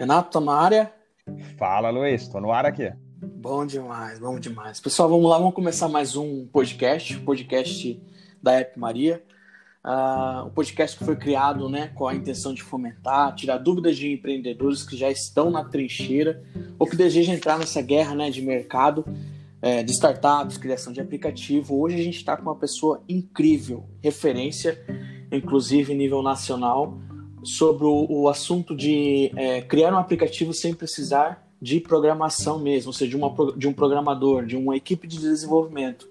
Renato, tá na área? Fala, Luiz, tô no ar aqui. Bom demais, bom demais. Pessoal, vamos lá, vamos começar mais um podcast, podcast da App Maria. Uh, um podcast que foi criado né, com a intenção de fomentar, tirar dúvidas de empreendedores que já estão na trincheira ou que desejam entrar nessa guerra né, de mercado, é, de startups, criação de aplicativo. Hoje a gente está com uma pessoa incrível, referência, inclusive nível nacional, sobre o, o assunto de é, criar um aplicativo sem precisar de programação mesmo, ou seja, de, uma, de um programador, de uma equipe de desenvolvimento.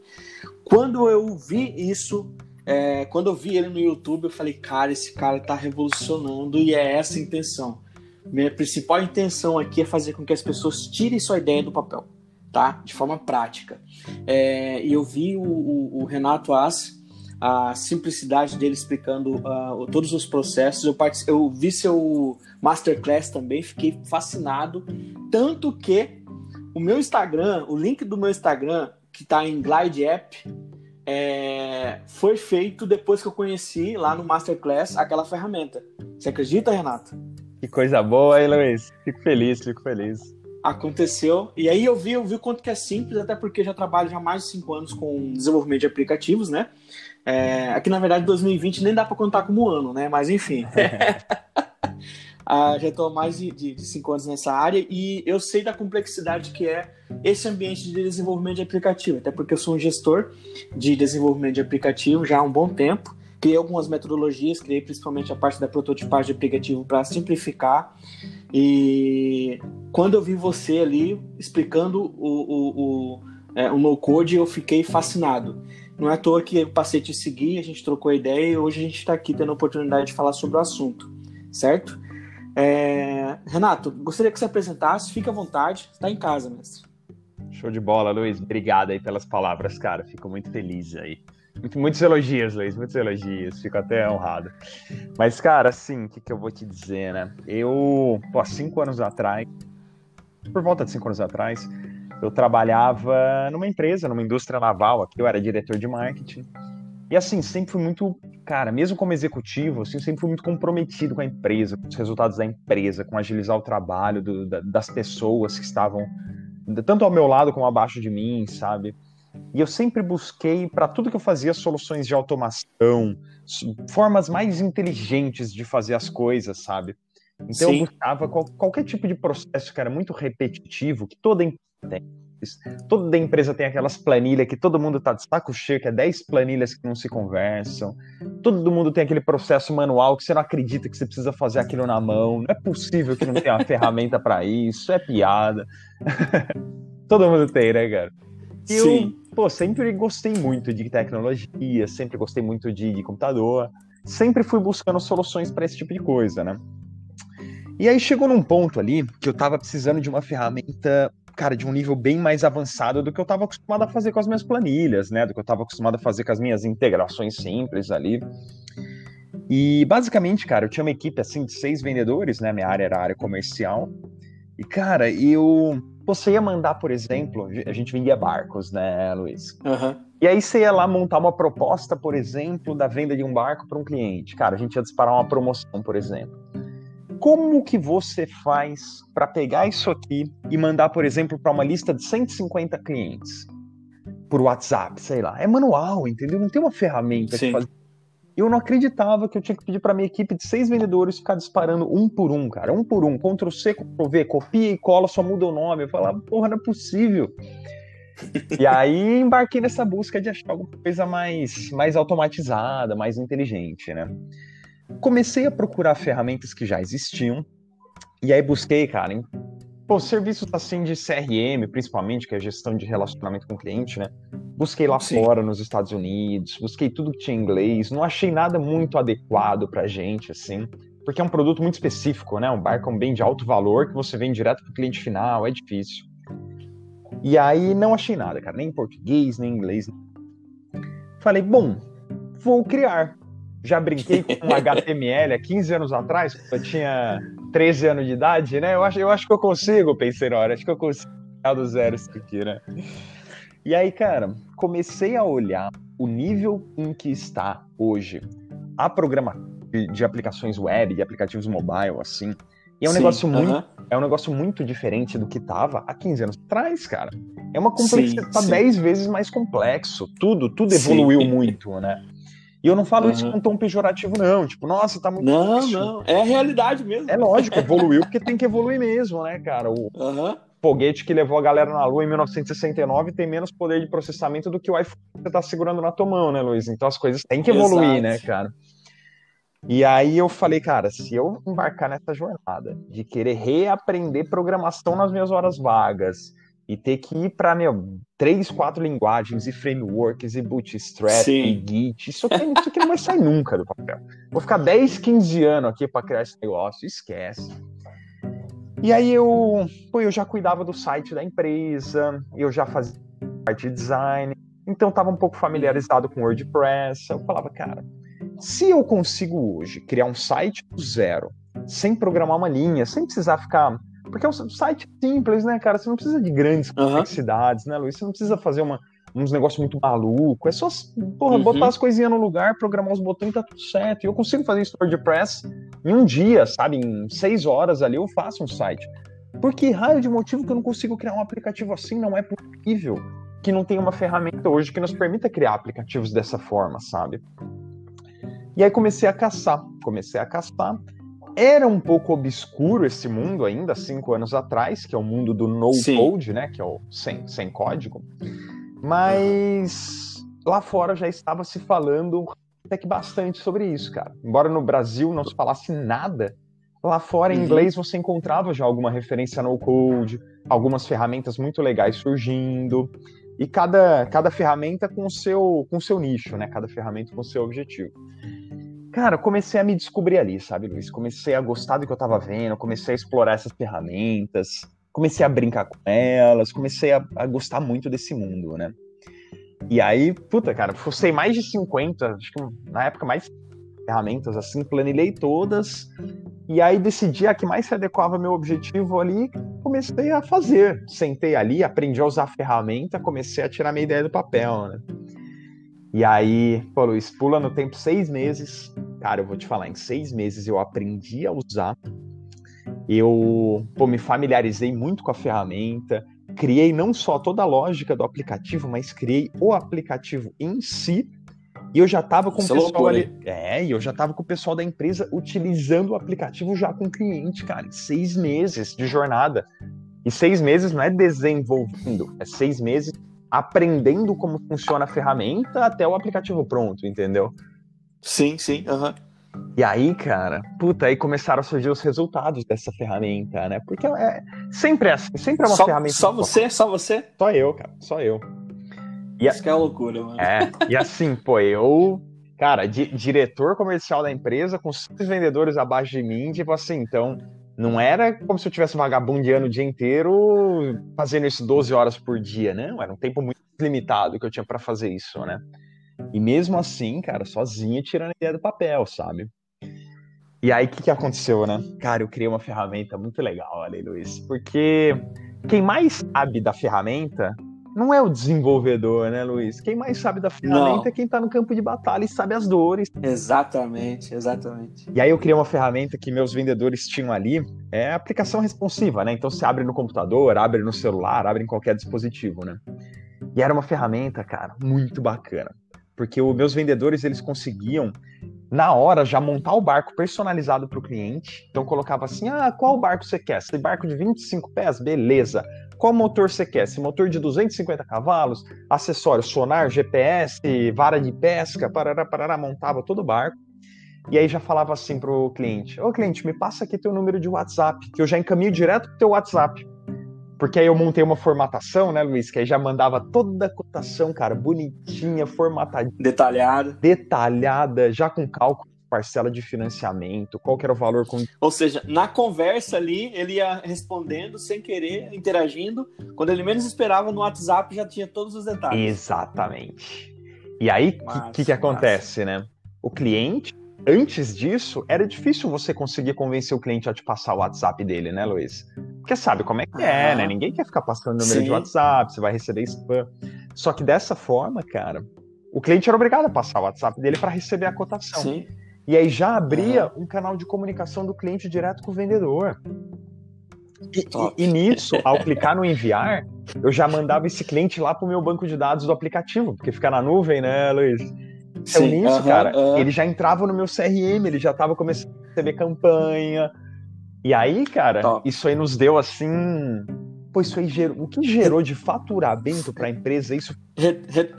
Quando eu vi isso, é, quando eu vi ele no YouTube, eu falei, cara, esse cara está revolucionando e é essa a intenção. Minha principal intenção aqui é fazer com que as pessoas tirem sua ideia do papel, tá? De forma prática. É, e eu vi o, o, o Renato As a simplicidade dele explicando uh, todos os processos. Eu, eu vi seu masterclass também, fiquei fascinado. Tanto que o meu Instagram, o link do meu Instagram, que está em Glide App, é, foi feito depois que eu conheci lá no Masterclass aquela ferramenta. Você acredita, Renato? Que coisa boa, hein, Luiz? Fico feliz, fico feliz. Aconteceu. E aí eu vi, eu vi o quanto que é simples, até porque já trabalho já há mais de cinco anos com desenvolvimento de aplicativos, né? É, aqui, na verdade, 2020 nem dá para contar como ano, né? Mas enfim. ah, já estou há mais de, de, de, cinco anos nessa área e eu sei da complexidade que é esse ambiente de desenvolvimento de aplicativo, até porque eu sou um gestor de desenvolvimento de aplicativo já há um bom tempo. Criei algumas metodologias, criei principalmente a parte da prototipagem de aplicativo para simplificar. E quando eu vi você ali explicando o, o, o, é, o no-code, eu fiquei fascinado. Não é à toa que eu passei a te seguir, a gente trocou ideia e hoje a gente está aqui tendo a oportunidade de falar sobre o assunto, certo? É... Renato, gostaria que você apresentasse, fique à vontade, está em casa, mestre. Show de bola, Luiz. Obrigado aí pelas palavras, cara. Fico muito feliz aí. Muito, muitos elogios, Luiz, muitos elogios. Fico até honrado. Mas, cara, assim, o que, que eu vou te dizer, né? Eu, pô, cinco anos atrás, por volta de cinco anos atrás, eu trabalhava numa empresa, numa indústria naval, aqui eu era diretor de marketing. E assim, sempre fui muito, cara, mesmo como executivo, assim, sempre fui muito comprometido com a empresa, com os resultados da empresa, com agilizar o trabalho do, da, das pessoas que estavam tanto ao meu lado como abaixo de mim, sabe? E eu sempre busquei para tudo que eu fazia soluções de automação, formas mais inteligentes de fazer as coisas, sabe? Então Sim. eu buscava qual, qualquer tipo de processo que era muito repetitivo, que toda empresa tem. Toda empresa tem aquelas planilhas que todo mundo tá de saco cheio, que é 10 planilhas que não se conversam. Todo mundo tem aquele processo manual que você não acredita que você precisa fazer aquilo na mão. Não é possível que não tenha uma ferramenta para isso. É piada. todo mundo tem, né, cara? E eu, pô, sempre gostei muito de tecnologia, sempre gostei muito de, de computador. Sempre fui buscando soluções para esse tipo de coisa, né? E aí chegou num ponto ali que eu tava precisando de uma ferramenta cara, de um nível bem mais avançado do que eu estava acostumado a fazer com as minhas planilhas, né? Do que eu estava acostumado a fazer com as minhas integrações simples ali. E basicamente, cara, eu tinha uma equipe assim de seis vendedores, né? Minha área era a área comercial. E, cara, eu. Você ia mandar, por exemplo, a gente vendia barcos, né, Luiz? Uhum. E aí você ia lá montar uma proposta, por exemplo, da venda de um barco para um cliente. Cara, a gente ia disparar uma promoção, por exemplo como que você faz para pegar isso aqui e mandar, por exemplo, para uma lista de 150 clientes por WhatsApp, sei lá? É manual, entendeu? Não tem uma ferramenta Sim. que faz. Eu não acreditava que eu tinha que pedir para minha equipe de seis vendedores ficar disparando um por um, cara, um por um, Ctrl C, Ctrl V, copia e cola, só muda o nome. Eu falava, porra, não é possível. e aí embarquei nessa busca de achar alguma coisa mais, mais automatizada, mais inteligente, né? Comecei a procurar ferramentas que já existiam, e aí busquei, cara, em pô, serviços assim de CRM, principalmente, que é a gestão de relacionamento com o cliente, né? Busquei lá Sim. fora, nos Estados Unidos, busquei tudo que tinha em inglês, não achei nada muito adequado pra gente, assim, porque é um produto muito específico, né? Um barco é um bem de alto valor que você vende direto pro cliente final, é difícil. E aí não achei nada, cara, nem em português, nem em inglês. Falei, bom, vou criar já brinquei com HTML há 15 anos atrás, quando eu tinha 13 anos de idade, né? Eu acho, eu acho que eu consigo, pensei na hora, acho que eu consigo do zero isso aqui, né? E aí, cara, comecei a olhar o nível em que está hoje a programação de, de aplicações web, de aplicativos mobile, assim, E é um Sim, negócio muito. Uh -huh. É um negócio muito diferente do que tava há 15 anos atrás, cara. É uma complexidade, tá 10 vezes mais complexo. Tudo, tudo evoluiu sim. muito, né? E eu não falo uhum. isso com tom pejorativo, não. Tipo, nossa, tá muito. Não, difícil. não. É a realidade mesmo. É lógico, evoluiu porque tem que evoluir mesmo, né, cara? O uhum. foguete que levou a galera na Lua em 1969 tem menos poder de processamento do que o iPhone que você tá segurando na tua mão, né, Luiz? Então as coisas têm que evoluir, Exato. né, cara? E aí eu falei, cara, se eu embarcar nessa jornada de querer reaprender programação nas minhas horas vagas e ter que ir para meu três, quatro linguagens e frameworks e bootstrap Sim. e git, isso aqui, isso aqui não vai sair nunca do papel. Vou ficar 10, 15 anos aqui para criar esse negócio, esquece. E aí eu, pô, eu já cuidava do site da empresa, eu já fazia parte de design, então estava um pouco familiarizado com WordPress. Eu falava, cara, se eu consigo hoje criar um site do zero, sem programar uma linha, sem precisar ficar. Porque é um site simples, né, cara? Você não precisa de grandes complexidades, uhum. né, Luiz? Você não precisa fazer uma, uns negócios muito maluco. É só porra, uhum. botar as coisinhas no lugar, programar os botões e tá tudo certo. E eu consigo fazer isso no WordPress em um dia, sabe? Em seis horas ali eu faço um site. Por que raio de motivo que eu não consigo criar um aplicativo assim? Não é possível que não tenha uma ferramenta hoje que nos permita criar aplicativos dessa forma, sabe? E aí comecei a caçar, comecei a caçar. Era um pouco obscuro esse mundo ainda, cinco anos atrás, que é o mundo do no-code, né? Que é o sem, sem código. Mas lá fora já estava se falando até que bastante sobre isso, cara. Embora no Brasil não se falasse nada, lá fora em uhum. inglês você encontrava já alguma referência no code, algumas ferramentas muito legais surgindo e cada, cada ferramenta com o seu com o seu nicho, né? Cada ferramenta com o seu objetivo. Cara, comecei a me descobrir ali, sabe, Luiz? Comecei a gostar do que eu tava vendo, comecei a explorar essas ferramentas, comecei a brincar com elas, comecei a, a gostar muito desse mundo, né? E aí, puta, cara, fossei mais de 50, acho que na época mais ferramentas assim, planilhei todas, e aí decidi a que mais se adequava ao meu objetivo ali, comecei a fazer. Sentei ali, aprendi a usar a ferramenta, comecei a tirar minha ideia do papel, né? E aí, pô, Luiz, pula no tempo seis meses. Cara, eu vou te falar, em seis meses eu aprendi a usar. Eu pô, me familiarizei muito com a ferramenta. Criei não só toda a lógica do aplicativo, mas criei o aplicativo em si. E eu já estava com Isso o é pessoal ali. É, e eu já estava com o pessoal da empresa utilizando o aplicativo já com o cliente, cara, em seis meses de jornada. E seis meses não é desenvolvendo, é seis meses aprendendo como funciona a ferramenta até o aplicativo pronto, entendeu? Sim, sim, aham. Uhum. E aí, cara, puta, aí começaram a surgir os resultados dessa ferramenta, né? Porque é sempre é assim, sempre é uma só, ferramenta. Só você? Só você? Só eu, cara, só eu. E Isso a... que é loucura, mano. É, e assim, pô, eu, cara, di diretor comercial da empresa, com seis vendedores abaixo de mim, tipo assim, então não era como se eu tivesse vagabundeando o dia inteiro fazendo isso 12 horas por dia, não. Era um tempo muito limitado que eu tinha para fazer isso, né? E mesmo assim, cara, sozinho tirando a ideia do papel, sabe? E aí, o que, que aconteceu, né? Cara, eu criei uma ferramenta muito legal ali, Luiz. Porque quem mais sabe da ferramenta não é o desenvolvedor, né, Luiz? Quem mais sabe da ferramenta não. é quem está no campo de batalha e sabe as dores. Exatamente, exatamente. E aí eu criei uma ferramenta que meus vendedores tinham ali, é aplicação responsiva, né? Então você abre no computador, abre no celular, abre em qualquer dispositivo, né? E era uma ferramenta, cara, muito bacana. Porque os meus vendedores, eles conseguiam na hora já montar o barco personalizado para o cliente. Então colocava assim: ah, qual barco você quer? Esse barco de 25 pés? Beleza. Qual motor você quer? Esse motor de 250 cavalos, acessórios, sonar, GPS, vara de pesca, parará, parará, montava todo o barco. E aí já falava assim pro cliente: Ô cliente, me passa aqui teu número de WhatsApp, que eu já encaminho direto pro teu WhatsApp. Porque aí eu montei uma formatação, né, Luiz? Que aí já mandava toda a cotação, cara, bonitinha, formatadinha. Detalhada. Detalhada, já com cálculo parcela de financiamento, qual que era o valor com... Ou seja, na conversa ali, ele ia respondendo sem querer, interagindo. Quando ele menos esperava, no WhatsApp já tinha todos os detalhes. Exatamente. E aí, o que, que acontece, né? O cliente, antes disso, era difícil você conseguir convencer o cliente a te passar o WhatsApp dele, né, Luiz? Porque sabe como é que é, né? Ninguém quer ficar passando número Sim. de WhatsApp, você vai receber spam. Só que dessa forma, cara, o cliente era obrigado a passar o WhatsApp dele para receber a cotação. Sim. E aí já abria uhum. um canal de comunicação do cliente direto com o vendedor. E, e, e, nisso, ao clicar no enviar, eu já mandava esse cliente lá para o meu banco de dados do aplicativo, porque fica na nuvem, né, Luiz? Então, Sim, nisso, uh -huh, cara, uh -huh. ele já entrava no meu CRM, ele já estava começando a receber campanha. E aí, cara, Top. isso aí nos deu assim. Pô, isso aí gerou. O que gerou de faturamento para a empresa? Isso. Re, re,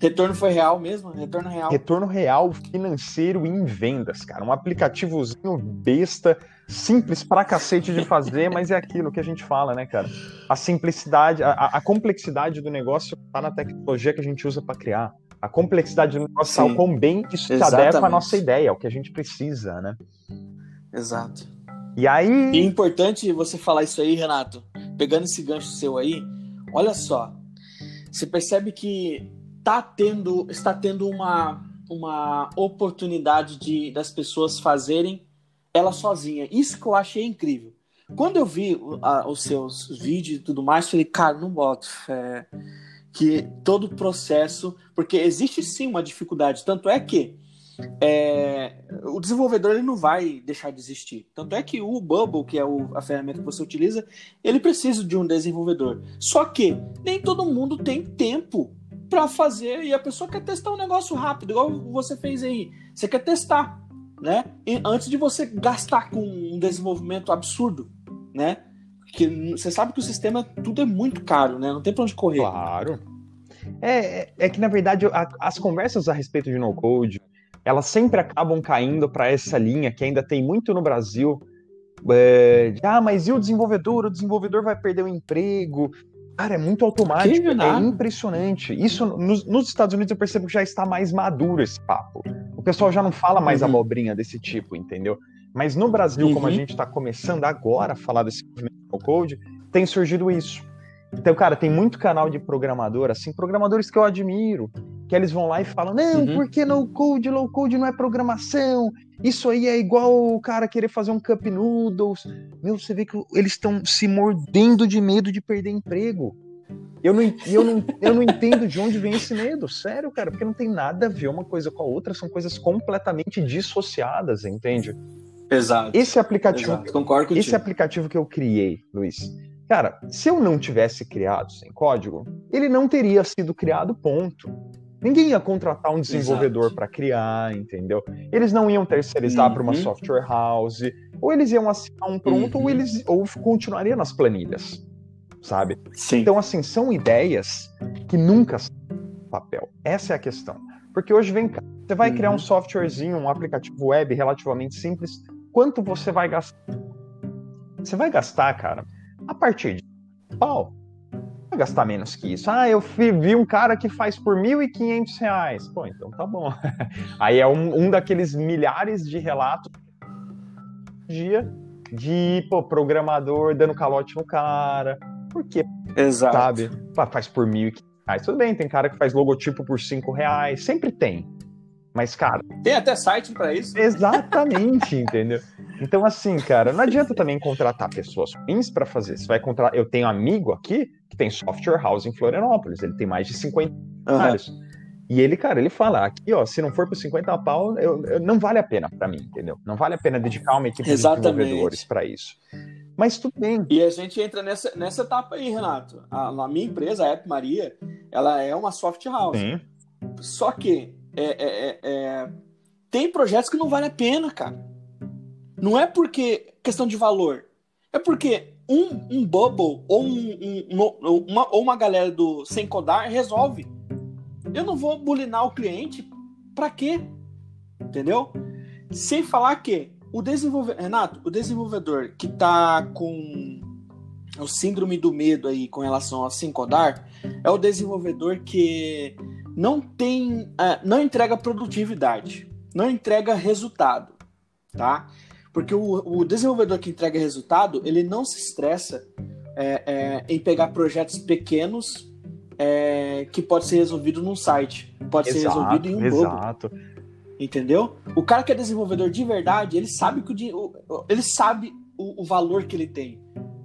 retorno foi real mesmo? Retorno real. Retorno real financeiro em vendas, cara. Um aplicativozinho besta simples pra cacete de fazer, mas é aquilo que a gente fala, né, cara? A simplicidade, a, a complexidade do negócio tá na tecnologia que a gente usa para criar. A complexidade do negócio o quão bem isso se adequa à nossa ideia, ao que a gente precisa, né? Exato. E aí. E é importante você falar isso aí, Renato. Pegando esse gancho seu aí, olha só. Você percebe que tá tendo, está tendo uma, uma oportunidade de das pessoas fazerem ela sozinha. Isso que eu achei incrível. Quando eu vi a, os seus vídeos e tudo mais, falei, cara, não boto fé. Que todo o processo. Porque existe sim uma dificuldade. Tanto é que é, o desenvolvedor ele não vai deixar de existir. Tanto é que o Bubble, que é o, a ferramenta que você utiliza, ele precisa de um desenvolvedor. Só que nem todo mundo tem tempo para fazer e a pessoa quer testar um negócio rápido, igual você fez aí. Você quer testar né? E antes de você gastar com um desenvolvimento absurdo, né? Que você sabe que o sistema tudo é muito caro, né? Não tem para onde correr. Claro. É, é, é que na verdade a, as conversas a respeito de no code, elas sempre acabam caindo para essa linha que ainda tem muito no Brasil. É, de, ah, mas e o desenvolvedor? O desenvolvedor vai perder o emprego. Cara, é muito automático, é impressionante. Isso nos, nos, Estados Unidos eu percebo que já está mais maduro esse papo. O pessoal já não fala mais uhum. abobrinha desse tipo, entendeu? Mas no Brasil, uhum. como a uhum. gente está começando agora a falar desse movimento no code, tem surgido isso. Então, cara, tem muito canal de programador, assim, programadores que eu admiro, que eles vão lá e falam: não, uhum. porque no code, low code não é programação, isso aí é igual o cara querer fazer um cup noodles. Meu, você vê que eles estão se mordendo de medo de perder emprego. Eu não, eu, não, eu não entendo de onde vem esse medo, sério, cara, porque não tem nada a ver uma coisa com a outra, são coisas completamente dissociadas, entende? Exato. Esse aplicativo, Exato. Concordo esse aplicativo que eu criei, Luiz, cara, se eu não tivesse criado sem código, ele não teria sido criado, ponto. Ninguém ia contratar um desenvolvedor para criar, entendeu? Eles não iam terceirizar uhum. para uma software house, ou eles iam assinar um pronto, uhum. ou eles ou continuaria nas planilhas, sabe? Sim. Então, assim, são ideias que nunca papel. Essa é a questão. Porque hoje vem cá, você vai uhum. criar um uhum. softwarezinho, um aplicativo web relativamente simples, quanto você vai gastar? Você vai gastar, cara, a partir de pau vai gastar menos que isso. Ah, eu vi um cara que faz por R$ 1.500. Pô, então tá bom. Aí é um, um daqueles milhares de relatos dia de pô, programador dando calote no cara. Por quê? Exato. Sabe? Faz por R$ 1.500. Tudo bem, tem cara que faz logotipo por R$ reais. Sempre tem. Mas, cara. Tem até site para isso. Exatamente, entendeu? Então, assim, cara, não adianta também contratar pessoas ruins para fazer. Você vai contratar. Eu tenho um amigo aqui que tem software house em Florianópolis. Ele tem mais de 50 anos. Uhum. E ele, cara, ele fala: aqui, ó, se não for por 50 pau, eu, eu não vale a pena para mim, entendeu? Não vale a pena dedicar uma equipe Exatamente. de desenvolvedores para isso. Mas tudo bem. E a gente entra nessa, nessa etapa aí, Renato. A, a minha empresa, a App Maria, ela é uma soft house. Sim. Só que é, é, é, é, tem projetos que não vale a pena, cara. Não é porque questão de valor. É porque um, um bubble ou, um, um, uma, ou uma galera do sem codar resolve. Eu não vou bulinar o cliente para quê? Entendeu? Sem falar que o desenvolvedor, Renato, o desenvolvedor que tá com o síndrome do medo aí com relação a sem codar é o desenvolvedor que não tem, uh, não entrega produtividade, não entrega resultado, tá? Porque o, o desenvolvedor que entrega resultado, ele não se estressa é, é, em pegar projetos pequenos é, que pode ser resolvido num site, pode exato, ser resolvido em um exato. Entendeu? O cara que é desenvolvedor de verdade, ele sabe que o, ele sabe o, o valor que ele tem.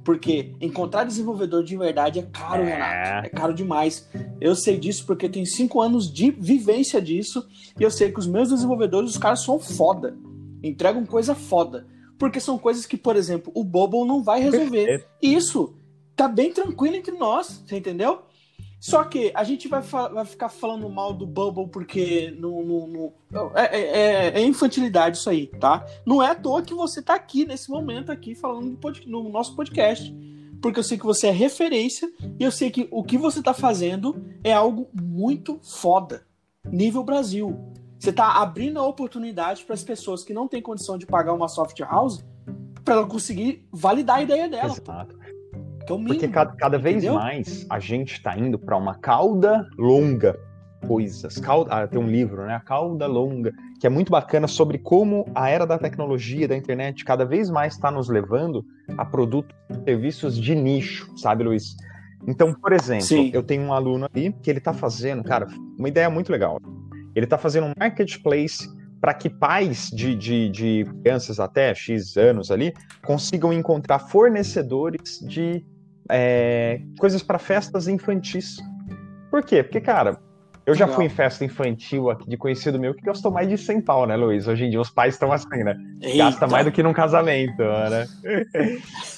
Porque encontrar desenvolvedor de verdade é caro, é. Renato. É caro demais. Eu sei disso porque eu tenho cinco anos de vivência disso e eu sei que os meus desenvolvedores, os caras são foda. entregam coisa foda. Porque são coisas que, por exemplo, o Bobo não vai resolver. Isso tá bem tranquilo entre nós, você entendeu? Só que a gente vai, vai ficar falando mal do Bubble porque é, é, é, é, infantilidade isso aí, tá? Não é à toa que você tá aqui nesse momento aqui falando no, no nosso podcast. Porque eu sei que você é referência e eu sei que o que você tá fazendo é algo muito foda. Nível Brasil. Você tá abrindo a oportunidade para as pessoas que não têm condição de pagar uma soft house para ela conseguir validar a ideia dela. Exato. Que é o mínimo, Porque cada, cada vez mais a gente está indo para uma cauda longa coisas. Cauda, ah, tem um livro, né? A cauda longa, que é muito bacana sobre como a era da tecnologia, da internet, cada vez mais está nos levando a produtos e serviços de nicho, sabe, Luiz? Então, por exemplo, Sim. eu tenho um aluno ali que ele está fazendo, cara, uma ideia muito legal. Ele está fazendo um marketplace para que pais de, de, de crianças até X anos ali consigam encontrar fornecedores de é, coisas para festas infantis. Por quê? Porque, cara, eu já fui em festa infantil aqui de conhecido meu que gastou mais de 100 pau, né, Luiz? Hoje em dia os pais estão assim, né? Eita. Gasta mais do que num casamento, né?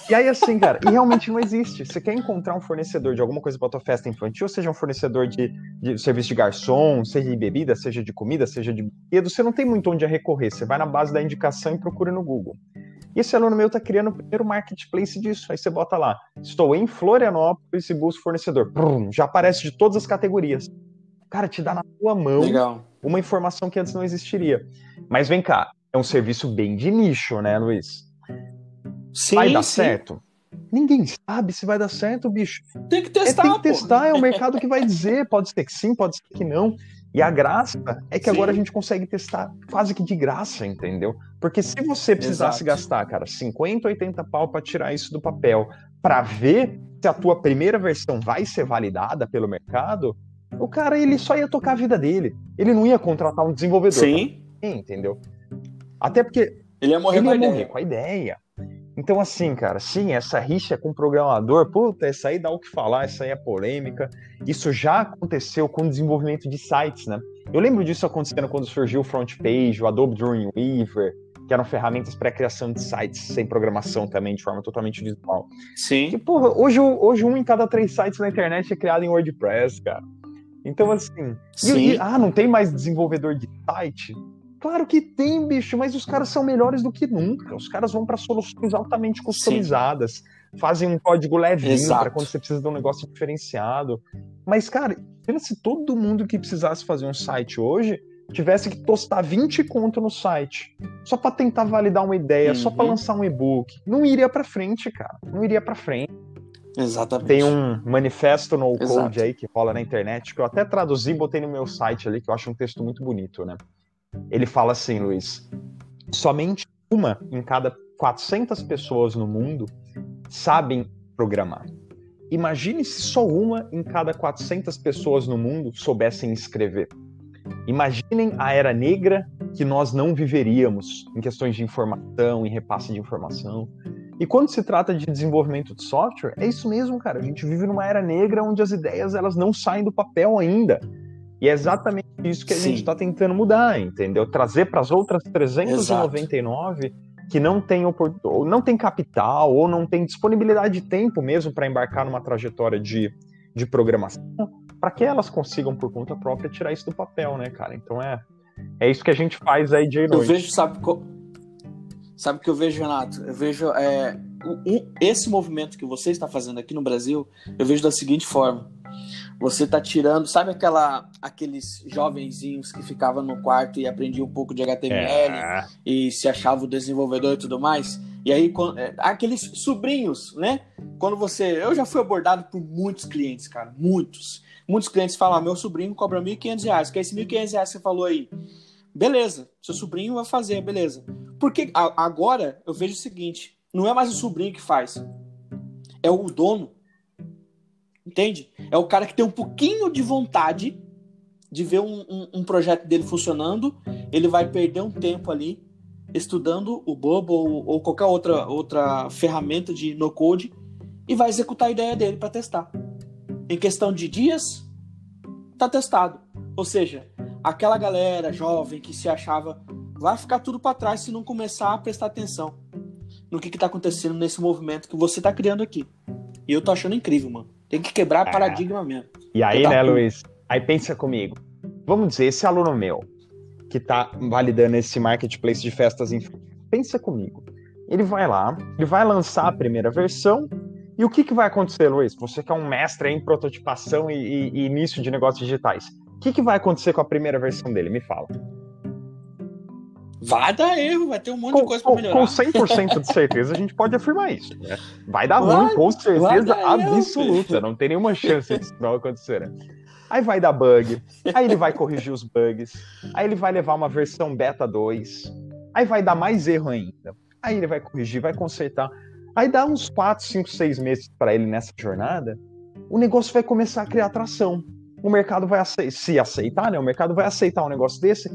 e aí, assim, cara, e realmente não existe. Você quer encontrar um fornecedor de alguma coisa para tua festa infantil, seja um fornecedor de, de serviço de garçom, seja de bebida, seja de comida, seja de brinquedo, você não tem muito onde a recorrer. Você vai na base da indicação e procura no Google. E esse aluno meu está criando o primeiro marketplace disso. Aí você bota lá, estou em Florianópolis e busco fornecedor. Brum, já aparece de todas as categorias. Cara, te dá na tua mão Legal. uma informação que antes não existiria. Mas vem cá, é um serviço bem de nicho, né, Luiz? Sim, vai dar sim. certo? Ninguém sabe se vai dar certo, bicho. Tem que testar. É, tem que testar, é o mercado que vai dizer. Pode ser que sim, pode ser que não. E a graça é que Sim. agora a gente consegue testar quase que de graça, entendeu? Porque se você precisasse Exato. gastar, cara, 50, 80 pau para tirar isso do papel, para ver se a tua primeira versão vai ser validada pelo mercado, o cara ele só ia tocar a vida dele. Ele não ia contratar um desenvolvedor. Sim. entendeu? Até porque ele ia morrer, ele ia morrer com a ideia. Então, assim, cara, sim, essa rixa com o programador, puta, essa aí dá o que falar, essa aí é polêmica. Isso já aconteceu com o desenvolvimento de sites, né? Eu lembro disso acontecendo quando surgiu o FrontPage, o Adobe Dreamweaver, que eram ferramentas para criação de sites sem programação também, de forma totalmente visual. Sim. E, porra, hoje, hoje um em cada três sites na internet é criado em WordPress, cara. Então, assim. Sim. E, e, ah, não tem mais desenvolvedor de site? Claro que tem, bicho, mas os caras são melhores do que nunca. Os caras vão para soluções altamente customizadas, Sim. fazem um código levinho para quando você precisa de um negócio diferenciado. Mas, cara, se todo mundo que precisasse fazer um site hoje tivesse que tostar 20 conto no site, só para tentar validar uma ideia, uhum. só para lançar um e-book, não iria para frente, cara. Não iria para frente. Exatamente. Tem um manifesto no code aí que rola na internet que eu até traduzi e botei no meu site ali, que eu acho um texto muito bonito, né? Ele fala assim, Luiz: somente uma em cada 400 pessoas no mundo sabem programar. Imagine se só uma em cada 400 pessoas no mundo soubessem escrever. Imaginem a era negra que nós não viveríamos em questões de informação, em repasse de informação. E quando se trata de desenvolvimento de software, é isso mesmo, cara. A gente vive numa era negra onde as ideias elas não saem do papel ainda. E é exatamente isso que a Sim. gente está tentando mudar, entendeu? Trazer para as outras 399 Exato. que não tem, ou não tem capital ou não tem disponibilidade de tempo mesmo para embarcar numa trajetória de, de programação, para que elas consigam por conta própria tirar isso do papel, né, cara? Então é, é isso que a gente faz aí de noite. Eu vejo, sabe, sabe o que eu vejo, Renato? Eu vejo é, esse movimento que você está fazendo aqui no Brasil, eu vejo da seguinte forma você tá tirando, sabe aquela aqueles jovenzinhos que ficavam no quarto e aprendiam um pouco de HTML é. e se achavam desenvolvedor e tudo mais? E aí é, aqueles sobrinhos, né? Quando você, eu já fui abordado por muitos clientes, cara, muitos. Muitos clientes falam: ah, "Meu sobrinho cobra R$ 1.500, que é esse R$ 1.500 que você falou aí?" Beleza, seu sobrinho vai fazer, beleza. Porque agora eu vejo o seguinte, não é mais o sobrinho que faz. É o dono Entende? É o cara que tem um pouquinho de vontade de ver um, um, um projeto dele funcionando, ele vai perder um tempo ali estudando o Bobo ou, ou, qualquer outra, outra ferramenta de no-code e vai executar a ideia dele para testar. Em questão de dias, tá testado. Ou seja, aquela galera jovem que se achava vai ficar tudo para trás se não começar a prestar atenção no que, que tá acontecendo nesse movimento que você tá criando aqui. E eu tô achando incrível, mano. Tem que quebrar é. paradigma mesmo. E aí, né, Luiz? Aí pensa comigo. Vamos dizer, esse aluno meu que tá validando esse marketplace de festas infantis, pensa comigo. Ele vai lá, ele vai lançar a primeira versão, e o que, que vai acontecer, Luiz? Você que é um mestre em prototipação e, e, e início de negócios digitais. O que, que vai acontecer com a primeira versão dele? Me fala. Vai dar erro, vai ter um monte com, de coisa para melhorar. Com 100% de certeza a gente pode afirmar isso. Né? Vai dar vai, ruim, com certeza absoluta. Erro, não tem nenhuma chance disso não acontecer. Né? Aí vai dar bug, aí ele vai corrigir os bugs, aí ele vai levar uma versão beta 2, aí vai dar mais erro ainda. Aí ele vai corrigir, vai consertar. Aí dá uns 4, 5, 6 meses para ele nessa jornada, o negócio vai começar a criar atração. O mercado vai ace se aceitar, né? O mercado vai aceitar um negócio desse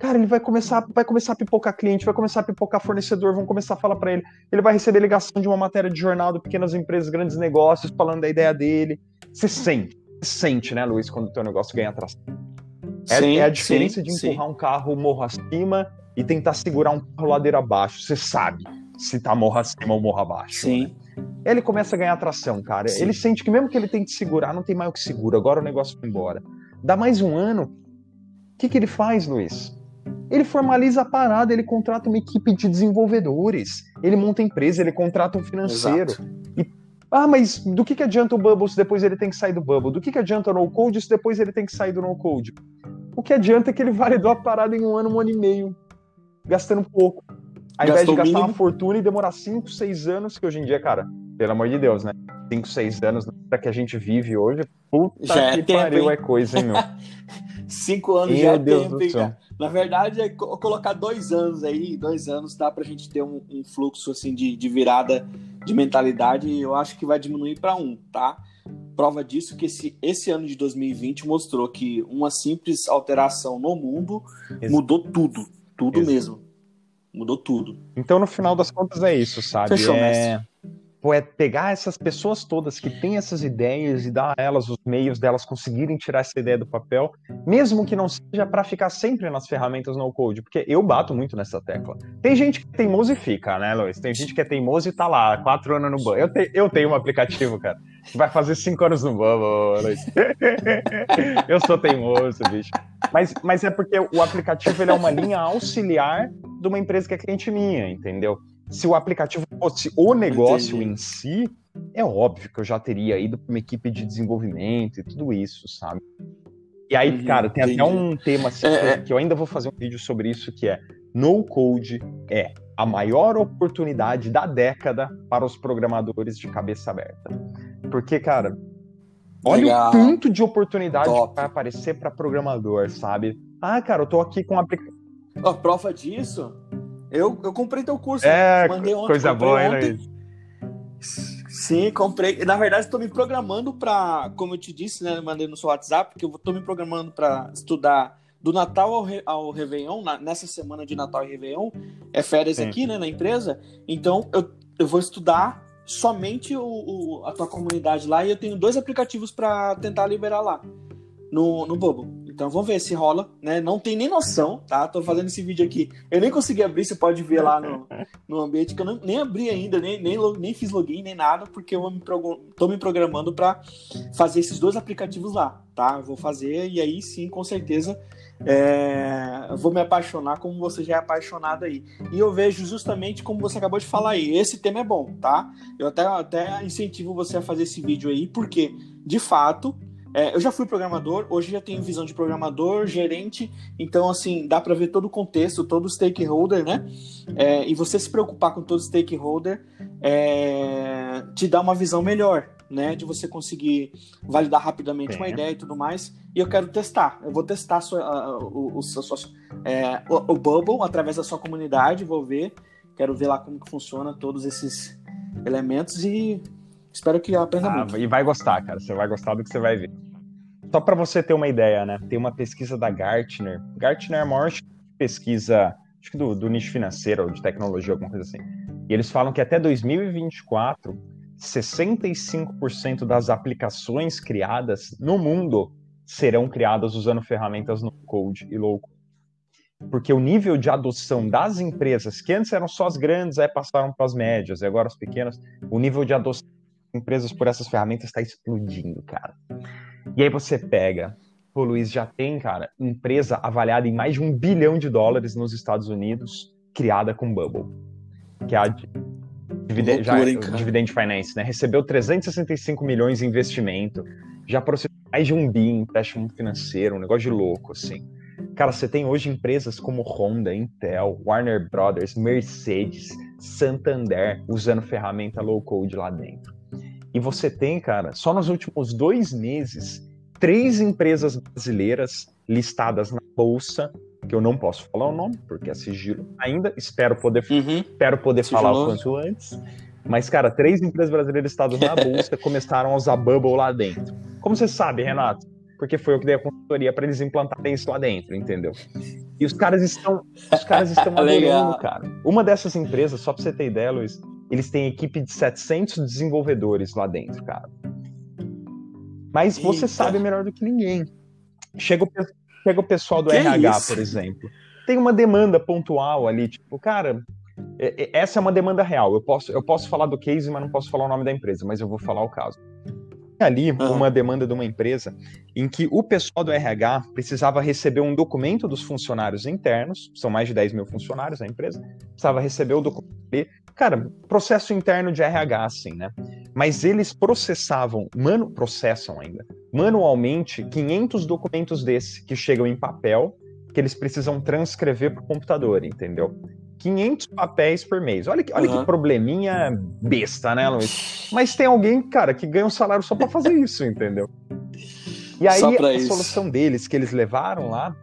cara, ele vai começar, vai começar a pipocar cliente, vai começar a pipocar fornecedor, vão começar a falar para ele. Ele vai receber ligação de uma matéria de jornal de pequenas empresas, grandes negócios, falando da ideia dele. Você sente, você sente, né, Luiz, quando o teu negócio ganha atração. É, sim, é a diferença sim, de empurrar sim. um carro morro acima e tentar segurar um carro ladeira abaixo. Você sabe se tá morro acima ou morro abaixo. Sim. Né? Ele começa a ganhar atração, cara. Ele sente que mesmo que ele tente segurar, não tem mais o que segura. Agora o negócio foi embora. Dá mais um ano. O que, que ele faz, Luiz? Ele formaliza a parada, ele contrata uma equipe de desenvolvedores, ele monta empresa, ele contrata um financeiro. E, ah, mas do que, que adianta o Bubble se depois ele tem que sair do Bubble? Do que, que adianta o No Code se depois ele tem que sair do No Code? O que adianta é que ele validou a parada em um ano, um ano e meio, gastando pouco. Ao invés de gastar uma fortuna e demorar 5, 6 anos, que hoje em dia, cara, pelo amor de Deus, né? 5, 6 anos para que a gente vive hoje, puta já que é pariu, hein? é coisa, hein, meu? 5 anos meu já é Deus tempo, hein, cara? Na verdade, é colocar dois anos aí, dois anos dá pra gente ter um, um fluxo assim de, de virada de mentalidade, eu acho que vai diminuir para um, tá? Prova disso que esse, esse ano de 2020 mostrou que uma simples alteração no mundo Exato. mudou tudo, tudo Exato. mesmo. Mudou tudo. Então, no final das contas, é isso, sabe? Fechou, é... mestre pegar essas pessoas todas que têm essas ideias e dar a elas os meios delas conseguirem tirar essa ideia do papel, mesmo que não seja para ficar sempre nas ferramentas no code, porque eu bato muito nessa tecla. Tem gente que é teimoso e fica, né, Luiz? Tem gente que é teimoso e tá lá, quatro anos no banco. Eu, te, eu tenho um aplicativo, cara, que vai fazer cinco anos no banco, Luiz. eu sou teimoso, bicho. Mas, mas é porque o aplicativo ele é uma linha auxiliar de uma empresa que é cliente minha, entendeu? Se o aplicativo fosse o negócio Entendi. em si, é óbvio que eu já teria ido para uma equipe de desenvolvimento e tudo isso, sabe? E aí, uhum, cara, tem entendi. até um tema assim, é, é, que eu ainda vou fazer um vídeo sobre isso, que é No Code é a maior oportunidade da década para os programadores de cabeça aberta. Porque, cara, olha Legal. o tanto de oportunidade Top. que vai aparecer para programador, sabe? Ah, cara, eu tô aqui com aplicativo. A prova disso eu, eu comprei teu curso. É, mandei ontem, coisa boa, hein, Luiz? Sim, comprei. Na verdade, estou me programando para, como eu te disse, né? Mandei no seu WhatsApp, que eu estou me programando para estudar do Natal ao, Re, ao Réveillon, na, nessa semana de Natal e Réveillon, é férias Sim. aqui, né, na empresa. Então, eu, eu vou estudar somente o, o, a tua comunidade lá e eu tenho dois aplicativos para tentar liberar lá no, no Bubble. Então vamos ver se rola, né? Não tem nem noção, tá? Tô fazendo esse vídeo aqui. Eu nem consegui abrir, você pode ver lá no, no ambiente que eu não, nem abri ainda, nem, nem, nem fiz login, nem nada, porque eu me tô me programando para fazer esses dois aplicativos lá, tá? Eu vou fazer e aí sim, com certeza, é, vou me apaixonar como você já é apaixonado aí. E eu vejo justamente como você acabou de falar aí. Esse tema é bom, tá? Eu até, até incentivo você a fazer esse vídeo aí, porque, de fato, é, eu já fui programador, hoje já tenho visão de programador, gerente, então assim, dá para ver todo o contexto, todo o stakeholder, né? É, e você se preocupar com todo o stakeholder é, te dá uma visão melhor, né? De você conseguir validar rapidamente uma ideia e tudo mais. E eu quero testar, eu vou testar a sua, a, o, o, sua, é, o, o Bubble através da sua comunidade, vou ver, quero ver lá como que funciona todos esses elementos e Espero que aprenda ah, muito. E vai gostar, cara. Você vai gostar do que você vai ver. Só para você ter uma ideia, né? Tem uma pesquisa da Gartner. Gartner é a maior pesquisa acho que do, do nicho financeiro ou de tecnologia, alguma coisa assim. E eles falam que até 2024, 65% das aplicações criadas no mundo serão criadas usando ferramentas no code e low code. porque o nível de adoção das empresas, que antes eram só as grandes, aí passaram para as médias, e agora as pequenas, o nível de adoção empresas por essas ferramentas está explodindo, cara. E aí você pega, pô, Luiz, já tem, cara, empresa avaliada em mais de um bilhão de dólares nos Estados Unidos, criada com Bubble, que é a Dividend, já, Dividend Finance, né? Recebeu 365 milhões em investimento, já processou mais de um bi em empréstimo financeiro, um negócio de louco, assim. Cara, você tem hoje empresas como Honda, Intel, Warner Brothers, Mercedes, Santander usando ferramenta low code lá dentro. E você tem, cara, só nos últimos dois meses, três empresas brasileiras listadas na bolsa, que eu não posso falar o nome, porque é sigilo ainda. Espero poder, uhum. espero poder falar o quanto antes. Mas, cara, três empresas brasileiras listadas na bolsa começaram a usar Bubble lá dentro. Como você sabe, Renato? porque foi eu que dei a consultoria para eles implantarem isso lá dentro, entendeu? E os caras estão, os caras estão adorando, cara. Uma dessas empresas, só para você ter ideia, Luiz, eles têm equipe de 700 desenvolvedores lá dentro, cara. Mas Eita. você sabe melhor do que ninguém. Chega o, chega o pessoal do que RH, é por exemplo. Tem uma demanda pontual ali, tipo, cara, essa é uma demanda real. Eu posso, eu posso falar do case, mas não posso falar o nome da empresa, mas eu vou falar o caso ali uhum. uma demanda de uma empresa em que o pessoal do RH precisava receber um documento dos funcionários internos, são mais de 10 mil funcionários na empresa, precisava receber o documento. Cara, processo interno de RH, assim, né? Mas eles processavam, mano, processam ainda, manualmente 500 documentos desse que chegam em papel, que eles precisam transcrever para o computador, entendeu? 500 papéis por mês. Olha que, olha uhum. que probleminha besta, né, Luiz? Mas tem alguém, cara, que ganha um salário só para fazer isso, entendeu? E aí a isso. solução deles que eles levaram lá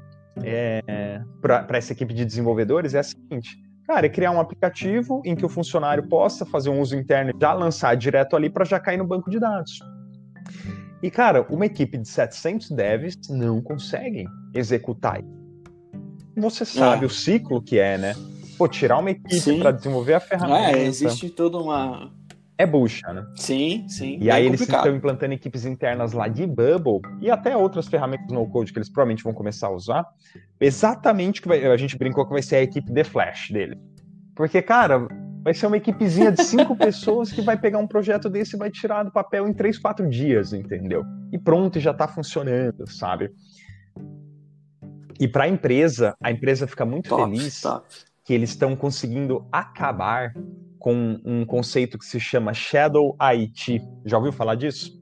é, para essa equipe de desenvolvedores é a seguinte: cara, é criar um aplicativo em que o funcionário possa fazer um uso interno e já lançar direto ali para já cair no banco de dados. E, cara, uma equipe de 700 devs não conseguem executar. Você sabe é. o ciclo que é, né? pô, tirar uma equipe para desenvolver a ferramenta. É, existe toda uma. É bucha, né? Sim, sim. E aí complicado. eles estão implantando equipes internas lá de Bubble e até outras ferramentas no code que eles provavelmente vão começar a usar. Exatamente que vai, a gente brincou que vai ser a equipe de Flash dele. Porque, cara, vai ser uma equipezinha de cinco pessoas que vai pegar um projeto desse e vai tirar do papel em três, quatro dias, entendeu? E pronto, já tá funcionando, sabe? E para a empresa, a empresa fica muito top, feliz top que eles estão conseguindo acabar com um conceito que se chama Shadow IT. Já ouviu falar disso?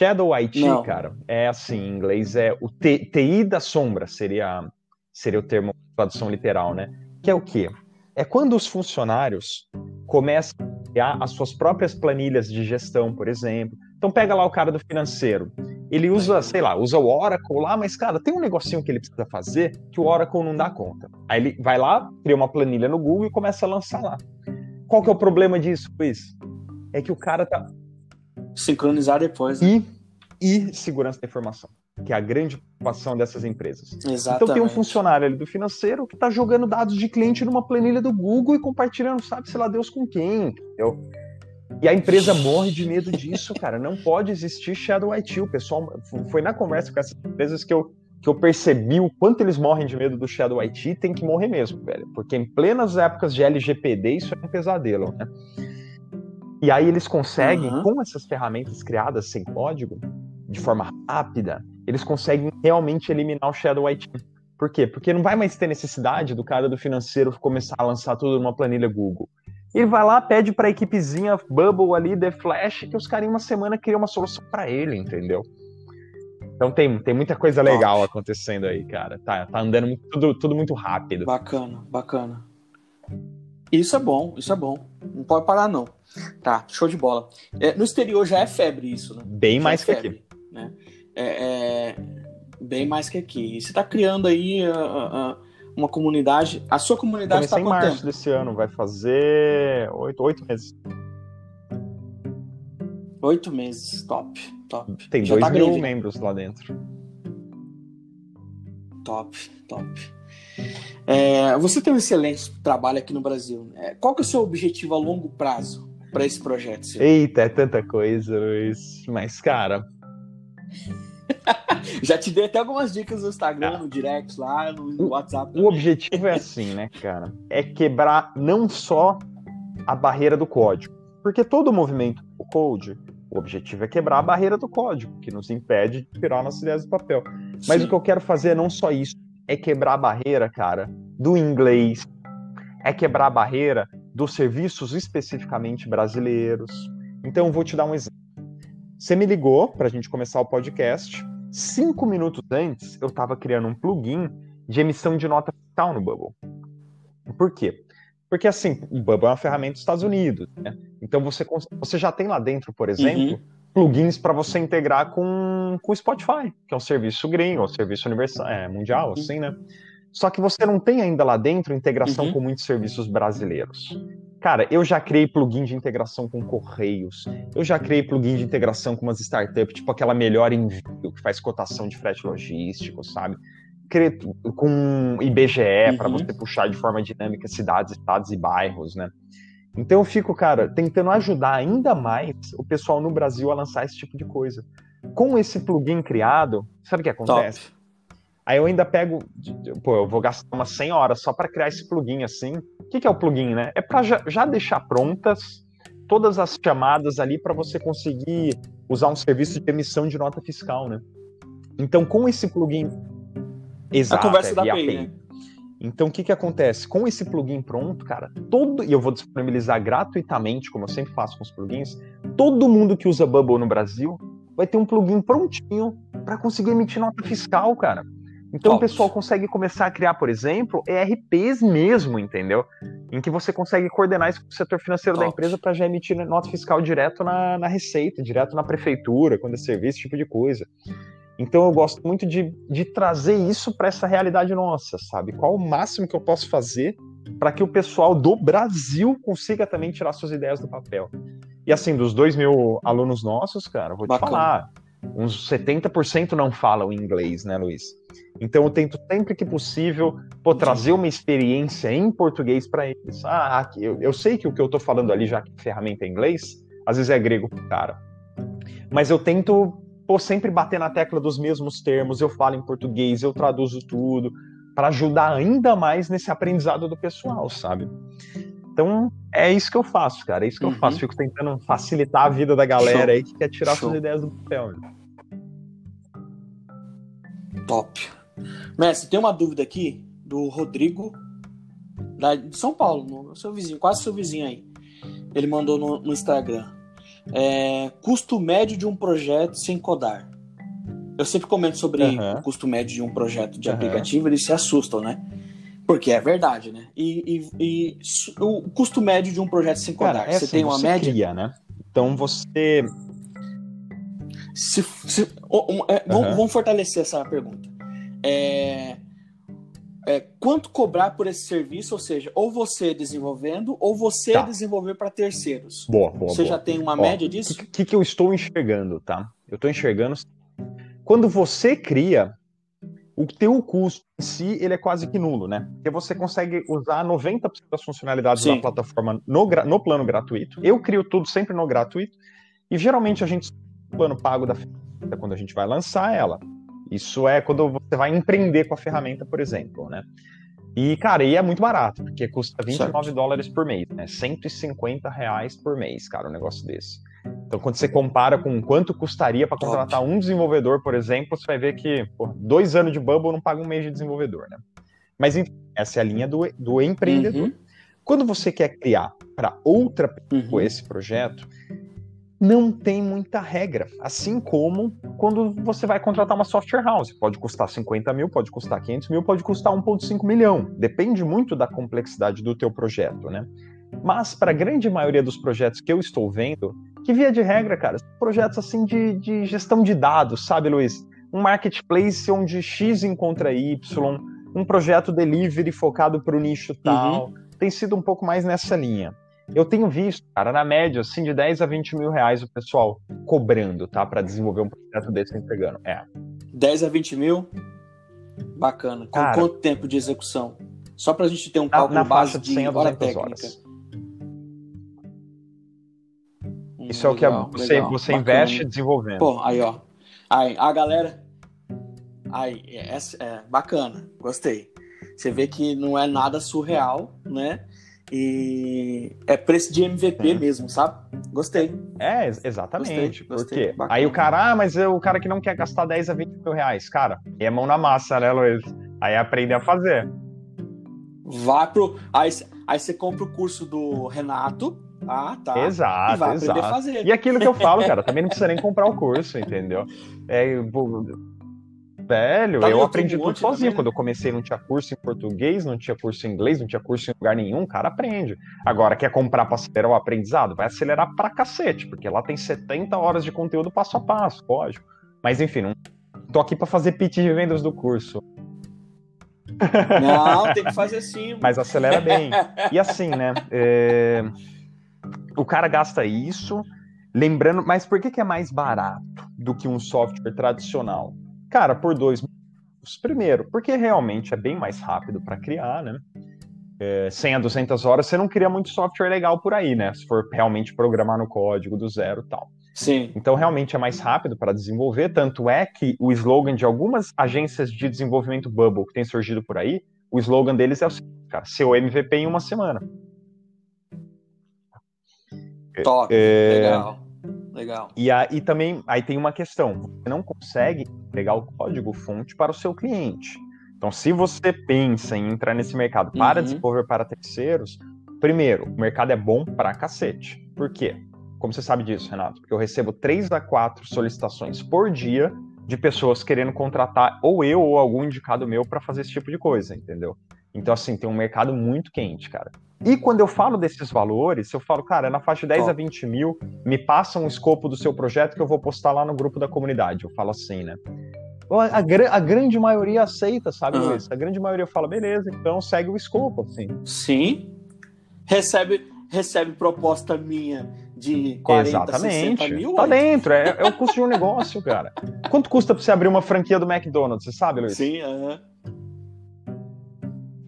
Shadow IT, Não. cara, é assim, em inglês é o TI da sombra, seria, seria o termo tradução literal, né? Que é o quê? É quando os funcionários começam a criar as suas próprias planilhas de gestão, por exemplo. Então pega lá o cara do financeiro. Ele usa, sei lá, usa o Oracle lá, mas, cara, tem um negocinho que ele precisa fazer que o Oracle não dá conta. Aí ele vai lá, cria uma planilha no Google e começa a lançar lá. Qual que é o problema disso, Luiz? É que o cara tá. Sincronizar depois. Né? E, e segurança da informação, que é a grande preocupação dessas empresas. Exatamente. Então tem um funcionário ali do financeiro que tá jogando dados de cliente numa planilha do Google e compartilhando, sabe, sei lá, Deus com quem, entendeu? E a empresa morre de medo disso, cara. Não pode existir Shadow IT. O pessoal foi na conversa com essas empresas que eu, que eu percebi o quanto eles morrem de medo do Shadow IT. Tem que morrer mesmo, velho. Porque em plenas épocas de LGPD, isso é um pesadelo, né? E aí eles conseguem, uhum. com essas ferramentas criadas sem código, de forma rápida, eles conseguem realmente eliminar o Shadow IT. Por quê? Porque não vai mais ter necessidade do cara do financeiro começar a lançar tudo numa planilha Google. Ele vai lá, pede pra equipezinha Bubble ali, The Flash, que os caras em uma semana criam uma solução para ele, entendeu? Então tem, tem muita coisa legal Top. acontecendo aí, cara. Tá, tá andando muito, tudo, tudo muito rápido. Bacana, bacana. Isso é bom, isso é bom. Não pode parar, não. Tá, show de bola. É, no exterior já é febre isso, né? Bem já mais é que febre, aqui. Né? É, é, bem mais que aqui. E você tá criando aí. Uh, uh, uma comunidade. A sua comunidade está em março tempo? desse ano, vai fazer oito, oito meses. Oito meses, top, top. Tem Já dois tá mil grande, membros lá dentro. Top, top. É, você tem um excelente trabalho aqui no Brasil. É, qual que é o seu objetivo a longo prazo para esse projeto? Seu? Eita, é tanta coisa, Luiz. Mas, cara, Já te dei até algumas dicas no Instagram, no direct lá, no WhatsApp. O objetivo é assim, né, cara? É quebrar não só a barreira do código. Porque todo movimento do code, o objetivo é quebrar a barreira do código, que nos impede de tirar nossas ideias do papel. Mas Sim. o que eu quero fazer é não só isso, é quebrar a barreira, cara, do inglês, é quebrar a barreira dos serviços especificamente brasileiros. Então, eu vou te dar um exemplo. Você me ligou para a gente começar o podcast. Cinco minutos antes, eu estava criando um plugin de emissão de nota fiscal no Bubble. Por quê? Porque, assim, o Bubble é uma ferramenta dos Estados Unidos. Né? Então, você, você já tem lá dentro, por exemplo, uhum. plugins para você integrar com o Spotify, que é um serviço gringo, um serviço universal, é, mundial, uhum. assim, né? Só que você não tem ainda lá dentro integração uhum. com muitos serviços brasileiros. Cara, eu já criei plugin de integração com Correios. Eu já criei plugin de integração com umas startups, tipo aquela Melhor Envio, que faz cotação de frete logístico, sabe? Com IBGE, uhum. para você puxar de forma dinâmica cidades, estados e bairros, né? Então eu fico, cara, tentando ajudar ainda mais o pessoal no Brasil a lançar esse tipo de coisa. Com esse plugin criado, sabe o que acontece? Top Aí eu ainda pego, pô, eu vou gastar umas 100 horas só para criar esse plugin assim. O que, que é o plugin, né? É para já, já, deixar prontas todas as chamadas ali para você conseguir usar um serviço de emissão de nota fiscal, né? Então, com esse plugin. Exato, a conversa é, da API, né? Então, o que, que acontece? Com esse plugin pronto, cara, todo. E eu vou disponibilizar gratuitamente, como eu sempre faço com os plugins. Todo mundo que usa Bubble no Brasil vai ter um plugin prontinho para conseguir emitir nota fiscal, cara. Então Óbvio. o pessoal consegue começar a criar, por exemplo, ERPs mesmo, entendeu? Em que você consegue coordenar isso com o setor financeiro Óbvio. da empresa para já emitir nota fiscal direto na, na, receita, direto na prefeitura, quando é serviço, esse tipo de coisa. Então eu gosto muito de, de trazer isso para essa realidade nossa, sabe? Qual o máximo que eu posso fazer para que o pessoal do Brasil consiga também tirar suas ideias do papel. E assim, dos dois mil alunos nossos, cara, vou Bacana. te falar, uns 70% não falam inglês, né, Luiz? Então eu tento sempre que possível pô, trazer uma experiência em português para eles. Ah, aqui, eu, eu, sei que o que eu estou falando ali, já que a ferramenta é inglês, às vezes é grego pro cara. Mas eu tento pô, sempre bater na tecla dos mesmos termos, eu falo em português, eu traduzo tudo, para ajudar ainda mais nesse aprendizado do pessoal, sabe? Então, é isso que eu faço, cara. É isso que uhum. eu faço. Fico tentando facilitar a vida da galera Show. aí que quer tirar Show. suas ideias do papel. Né? Top. Mestre, tem uma dúvida aqui do Rodrigo, da, de São Paulo, no, seu vizinho, quase seu vizinho aí. Ele mandou no, no Instagram. É, custo médio de um projeto sem codar. Eu sempre comento sobre uhum. o custo médio de um projeto de uhum. aplicativo, eles se assustam, né? Porque é verdade, né? E, e, e o custo médio de um projeto sem codar, Cara, é você assim, tem uma você média? Cria, né? Então você se, se um, é, uhum. vamos, vamos, fortalecer essa pergunta. É, é, quanto cobrar por esse serviço? Ou seja, ou você desenvolvendo, ou você tá. desenvolver para terceiros. Boa, boa. Você boa. já tem uma Ó, média disso? O que, que, eu estou enxergando, tá? Eu estou enxergando. Quando você cria, o teu custo em si ele é quase que nulo, né? Porque você consegue usar 90% das funcionalidades Sim. da plataforma no, no plano gratuito. Eu crio tudo sempre no gratuito. E geralmente a gente plano pago da quando a gente vai lançar ela. Isso é quando você vai empreender com a ferramenta, por exemplo, né? E, cara, e é muito barato, porque custa 29 certo. dólares por mês, né? 150 reais por mês, cara, um negócio desse. Então, quando você compara com quanto custaria para contratar Top. um desenvolvedor, por exemplo, você vai ver que pô, dois anos de Bubble não paga um mês de desenvolvedor, né? Mas, enfim, essa é a linha do, do empreendedor. Uhum. Quando você quer criar para outra pessoa uhum. esse projeto, não tem muita regra. Assim como quando você vai contratar uma software house. Pode custar 50 mil, pode custar 500 mil, pode custar 1,5 milhão. Depende muito da complexidade do teu projeto, né? Mas para a grande maioria dos projetos que eu estou vendo, que via de regra, cara, são projetos assim de, de gestão de dados, sabe, Luiz? Um marketplace onde X encontra Y, um projeto delivery focado para o nicho tal. Uhum. Tem sido um pouco mais nessa linha. Eu tenho visto, cara, na média, assim, de 10 a 20 mil reais o pessoal cobrando, tá? para desenvolver um projeto desse entregando. É. 10 a 20 mil? Bacana. Com cara, quanto tempo de execução? Só pra gente ter um cálculo na, na base de, 100 a 200 técnica. horas. Isso legal, é o que você, você investe desenvolvendo. Pô, aí ó. Aí, a galera, Aí, é, é, bacana, gostei. Você vê que não é nada surreal, né? E é preço de MVP mesmo, sabe? Gostei. É, exatamente. Gostei, gostei, porque aí o cara, ah, mas o cara que não quer gastar 10 a 20 mil reais, cara, é mão na massa, né, Luiz? Aí aprende a fazer. Vai pro. Aí, aí você compra o curso do Renato, ah, tá. Exato, e vai exato. aprender a fazer. E aquilo que eu falo, cara, também não precisa nem comprar o curso, entendeu? É, velho, tá eu aprendi tudo sozinho. Também, né? Quando eu comecei, não tinha curso em português, não tinha curso em inglês, não tinha curso em lugar nenhum, cara aprende. Agora, quer comprar para acelerar o aprendizado? Vai acelerar pra cacete, porque lá tem 70 horas de conteúdo passo a passo, lógico. Mas enfim, não tô aqui para fazer pitch de vendas do curso. Não, tem que fazer sim. Mas acelera bem. E assim, né? É... O cara gasta isso, lembrando, mas por que, que é mais barato do que um software tradicional? Cara, por dois motivos. Primeiro, porque realmente é bem mais rápido para criar, né? É, 100 a 200 horas, você não cria muito software legal por aí, né? Se for realmente programar no código do zero e tal. Sim. Então, realmente é mais rápido para desenvolver. Tanto é que o slogan de algumas agências de desenvolvimento Bubble que tem surgido por aí, o slogan deles é o seguinte, cara, seu MVP em uma semana. Top, é... legal. Legal. E aí também aí tem uma questão: você não consegue pegar o código fonte para o seu cliente. Então, se você pensa em entrar nesse mercado para uhum. desenvolver para terceiros, primeiro, o mercado é bom para cacete. Por quê? Como você sabe disso, Renato? Porque eu recebo três a quatro solicitações por dia de pessoas querendo contratar ou eu ou algum indicado meu para fazer esse tipo de coisa, entendeu? Então, assim, tem um mercado muito quente, cara. E quando eu falo desses valores, eu falo, cara, na faixa de 10 a 20 mil, me passa um escopo do seu projeto que eu vou postar lá no grupo da comunidade. Eu falo assim, né? A, a, a grande maioria aceita, sabe, uhum. Luiz? A grande maioria fala, beleza, então segue o escopo, assim. Sim. Recebe, recebe proposta minha de 40, Exatamente. 60 mil. Tá dentro, é, é o custo de um negócio, cara. Quanto custa pra você abrir uma franquia do McDonald's, você sabe, Luiz? Sim, aham. Uhum.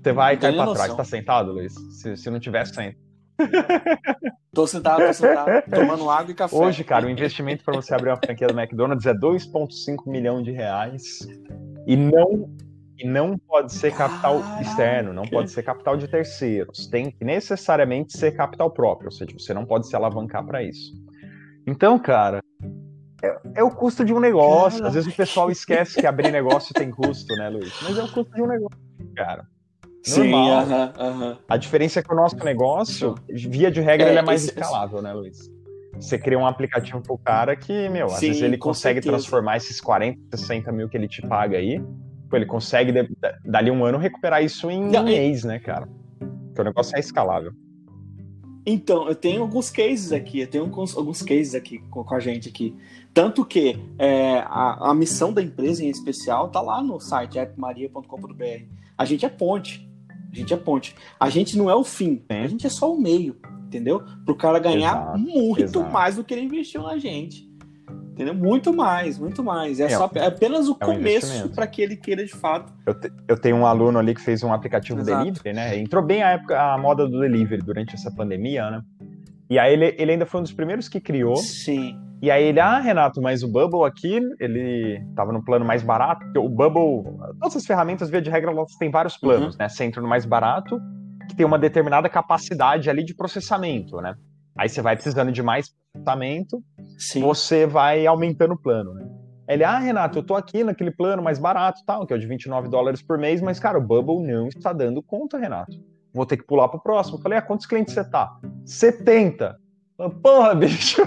Você vai cair pra trás. Tá sentado, Luiz? Se, se não tiver, senta. Tô sentado, tô sentado, tomando água e café. Hoje, cara, o investimento para você abrir uma franquia do McDonald's é 2,5 milhões de reais. E não, e não pode ser capital Caraca. externo, não pode ser capital de terceiros. Tem que necessariamente ser capital próprio, ou seja, você não pode se alavancar para isso. Então, cara, é, é, o custo de um negócio. Caraca. Às vezes o pessoal esquece que abrir negócio tem custo, né, Luiz? Mas é o custo de um negócio, cara. Sim, uh -huh, uh -huh. A diferença é que o nosso negócio, via de regra, é, ele é mais esse, escalável, né, Luiz? Você cria um aplicativo pro cara que, meu, às Sim, vezes ele consegue certeza. transformar esses 40, 60 mil que ele te paga aí, ele consegue, dali um ano, recuperar isso em um mês, né, cara? Porque o negócio é escalável. Então, eu tenho alguns cases aqui, eu tenho alguns, alguns cases aqui com, com, a gente aqui. Tanto que é, a, a missão da empresa em especial tá lá no site appmaria.com.br. A gente é ponte. A gente é ponte. A gente não é o fim, a gente é só o meio, entendeu? Para o cara ganhar exato, muito exato. mais do que ele investiu na gente. Entendeu? Muito mais, muito mais. É, é só, é apenas o é começo para que ele queira de fato. Eu, te, eu, tenho um aluno ali que fez um aplicativo exato. delivery, né? Entrou bem a época, a moda do delivery durante essa pandemia, né? E aí ele, ele ainda foi um dos primeiros que criou. Sim. E aí ele, ah, Renato, mas o Bubble aqui, ele tava no plano mais barato, porque o Bubble, todas as ferramentas, via de regra, elas têm vários planos, uhum. né? Você entra no mais barato, que tem uma determinada capacidade ali de processamento, né? Aí você vai precisando de mais processamento, Sim. você vai aumentando o plano, né? Ele, ah, Renato, eu tô aqui naquele plano mais barato, tal, que é o de 29 dólares por mês, mas, cara, o Bubble não está dando conta, Renato. Vou ter que pular pro próximo. Eu falei, ah, quantos clientes você tá? 70. Porra, bicho.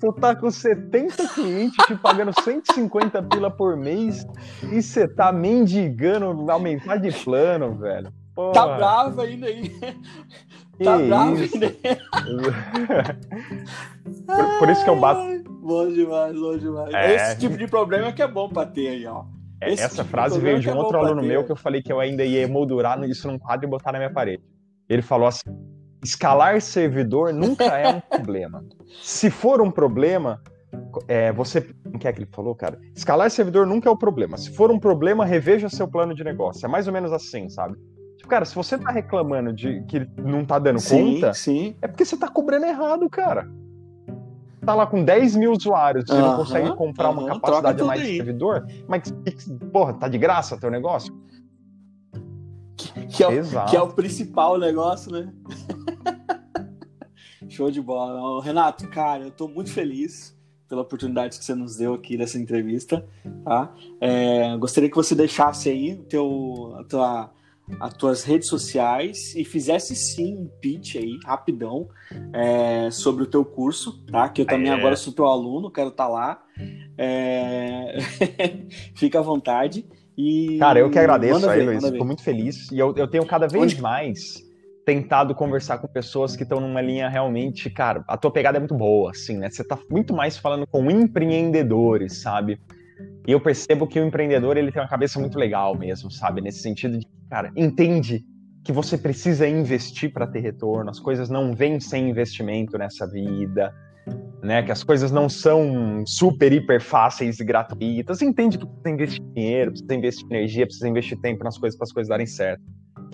Tu, tá com 70 clientes te pagando 150 pila por mês e você tá mendigando aumentar de plano, velho. Porra. Tá bravo ainda aí. Tá bravo ainda. por, por, isso que eu bato. Bom demais, bom demais. É... Esse tipo de problema que é bom pra ter aí, ó. É, Esse essa tipo frase veio de um é outro aluno meu que eu falei que eu ainda ia emoldurar isso num quadro e botar na minha parede. Ele falou assim: escalar servidor nunca é um problema. Se for um problema, é, você. O que é que ele falou, cara? Escalar servidor nunca é o um problema. Se for um problema, reveja seu plano de negócio. É mais ou menos assim, sabe? Tipo, cara, se você tá reclamando de que não tá dando sim, conta, sim. é porque você tá cobrando errado, cara. tá lá com 10 mil usuários, você não consegue comprar uma capacidade a mais de servidor, mas, porra, tá de graça teu negócio? Que, que, é o, que é o principal negócio, né? Show de bola. Renato, cara, eu tô muito feliz pela oportunidade que você nos deu aqui nessa entrevista, tá? É, gostaria que você deixasse aí teu, a tua as tuas redes sociais e fizesse sim um pitch aí, rapidão, é, sobre o teu curso, tá? Que eu também é. agora sou teu aluno, quero estar tá lá. É... Fica à vontade. E... Cara, eu que agradeço aí, Luiz. Fico muito feliz. E eu, eu tenho cada vez Onde... mais tentado conversar com pessoas que estão numa linha realmente, cara, a tua pegada é muito boa, assim, né? Você tá muito mais falando com empreendedores, sabe? E eu percebo que o empreendedor, ele tem uma cabeça muito legal mesmo, sabe? Nesse sentido de cara, entende que você precisa investir para ter retorno, as coisas não vêm sem investimento nessa vida, né? Que as coisas não são super, hiper fáceis e gratuitas. Entende que precisa investir dinheiro, precisa investir energia, precisa investir tempo nas coisas para as coisas darem certo.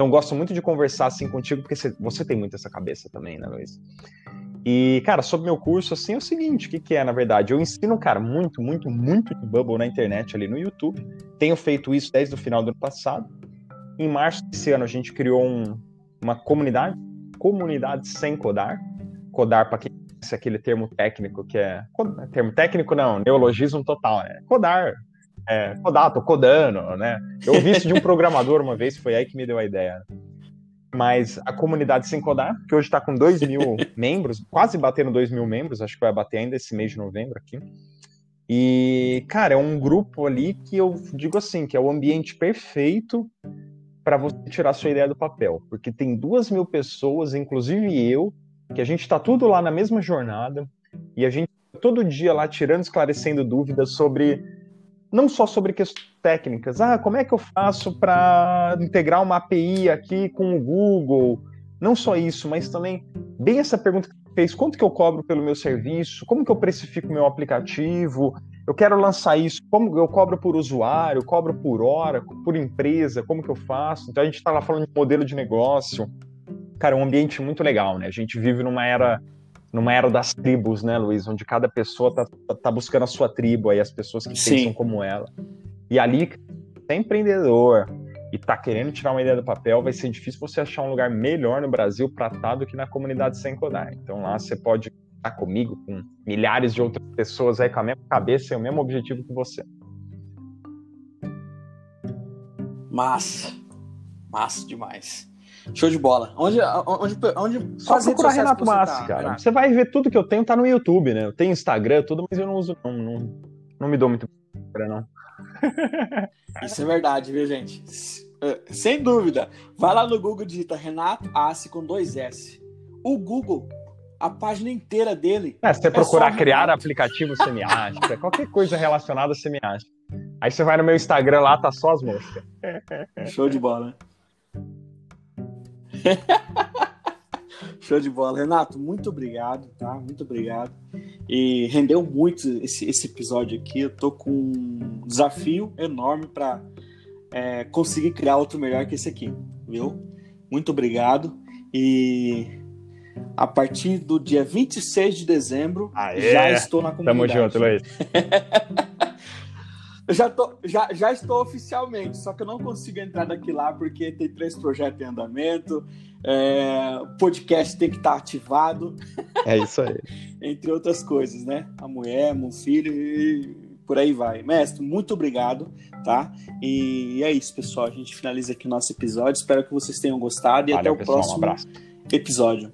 Então, gosto muito de conversar assim contigo, porque você tem muito essa cabeça também, né, Luiz? E, cara, sobre meu curso, assim, é o seguinte, o que, que é, na verdade? Eu ensino, cara, muito, muito, muito de Bubble na internet ali no YouTube. Tenho feito isso desde o final do ano passado. Em março desse ano, a gente criou um, uma comunidade, comunidade sem codar. Codar, para quem conhece aquele termo técnico que é. Termo técnico não, neologismo total, né? Codar. É, codar, tô codando, né? Eu ouvi isso de um programador uma vez, foi aí que me deu a ideia. Mas a comunidade sem codar, que hoje está com 2 mil membros, quase batendo 2 mil membros, acho que vai bater ainda esse mês de novembro aqui. E, cara, é um grupo ali que eu digo assim, que é o ambiente perfeito para você tirar sua ideia do papel, porque tem duas mil pessoas, inclusive eu, que a gente está tudo lá na mesma jornada e a gente todo dia lá tirando, esclarecendo dúvidas sobre não só sobre questões técnicas, ah, como é que eu faço para integrar uma API aqui com o Google? Não só isso, mas também bem essa pergunta que você fez, quanto que eu cobro pelo meu serviço? Como que eu precifico meu aplicativo? eu quero lançar isso, como eu cobro por usuário, cobro por hora, por empresa, como que eu faço? Então a gente está lá falando de modelo de negócio. Cara, é um ambiente muito legal, né? A gente vive numa era numa era das tribos, né, Luiz, onde cada pessoa tá, tá buscando a sua tribo aí, as pessoas que Sim. pensam como ela. E ali, é empreendedor e tá querendo tirar uma ideia do papel, vai ser difícil você achar um lugar melhor no Brasil para estar do que na comunidade sem codar. Então lá você pode estar comigo, com milhares de outras pessoas aí com a mesma cabeça e o mesmo objetivo que você. Massa. Massa demais. Show de bola. Onde, onde, onde Só procurar Renato Massi, tá, cara. Renato? Você vai ver tudo que eu tenho, tá no YouTube, né? Eu tenho Instagram, tudo, mas eu não uso, não. Não, não me dou muito não. Isso é verdade, viu, gente? Eh, sem dúvida. Vai lá no Google, digita Renato Assi com dois S. O Google a página inteira dele. É, se você é procurar criar aplicativo semiática, qualquer coisa relacionada a semiática. Aí você vai no meu Instagram lá, tá só as moscas. Show de bola. Show de bola. Renato, muito obrigado, tá? Muito obrigado. E rendeu muito esse, esse episódio aqui. Eu tô com um desafio enorme para é, conseguir criar outro melhor que esse aqui, viu? Muito obrigado. E a partir do dia 26 de dezembro, já estou na comunidade. Tamo junto, Luiz. já, tô, já, já estou oficialmente, só que eu não consigo entrar daqui lá porque tem três projetos em andamento, é, o podcast tem que estar ativado. É isso aí. Entre outras coisas, né? A mulher, meu filho e por aí vai. Mestre, muito obrigado, tá? E é isso, pessoal. A gente finaliza aqui o nosso episódio. Espero que vocês tenham gostado e Valeu, até o pessoal, próximo um episódio.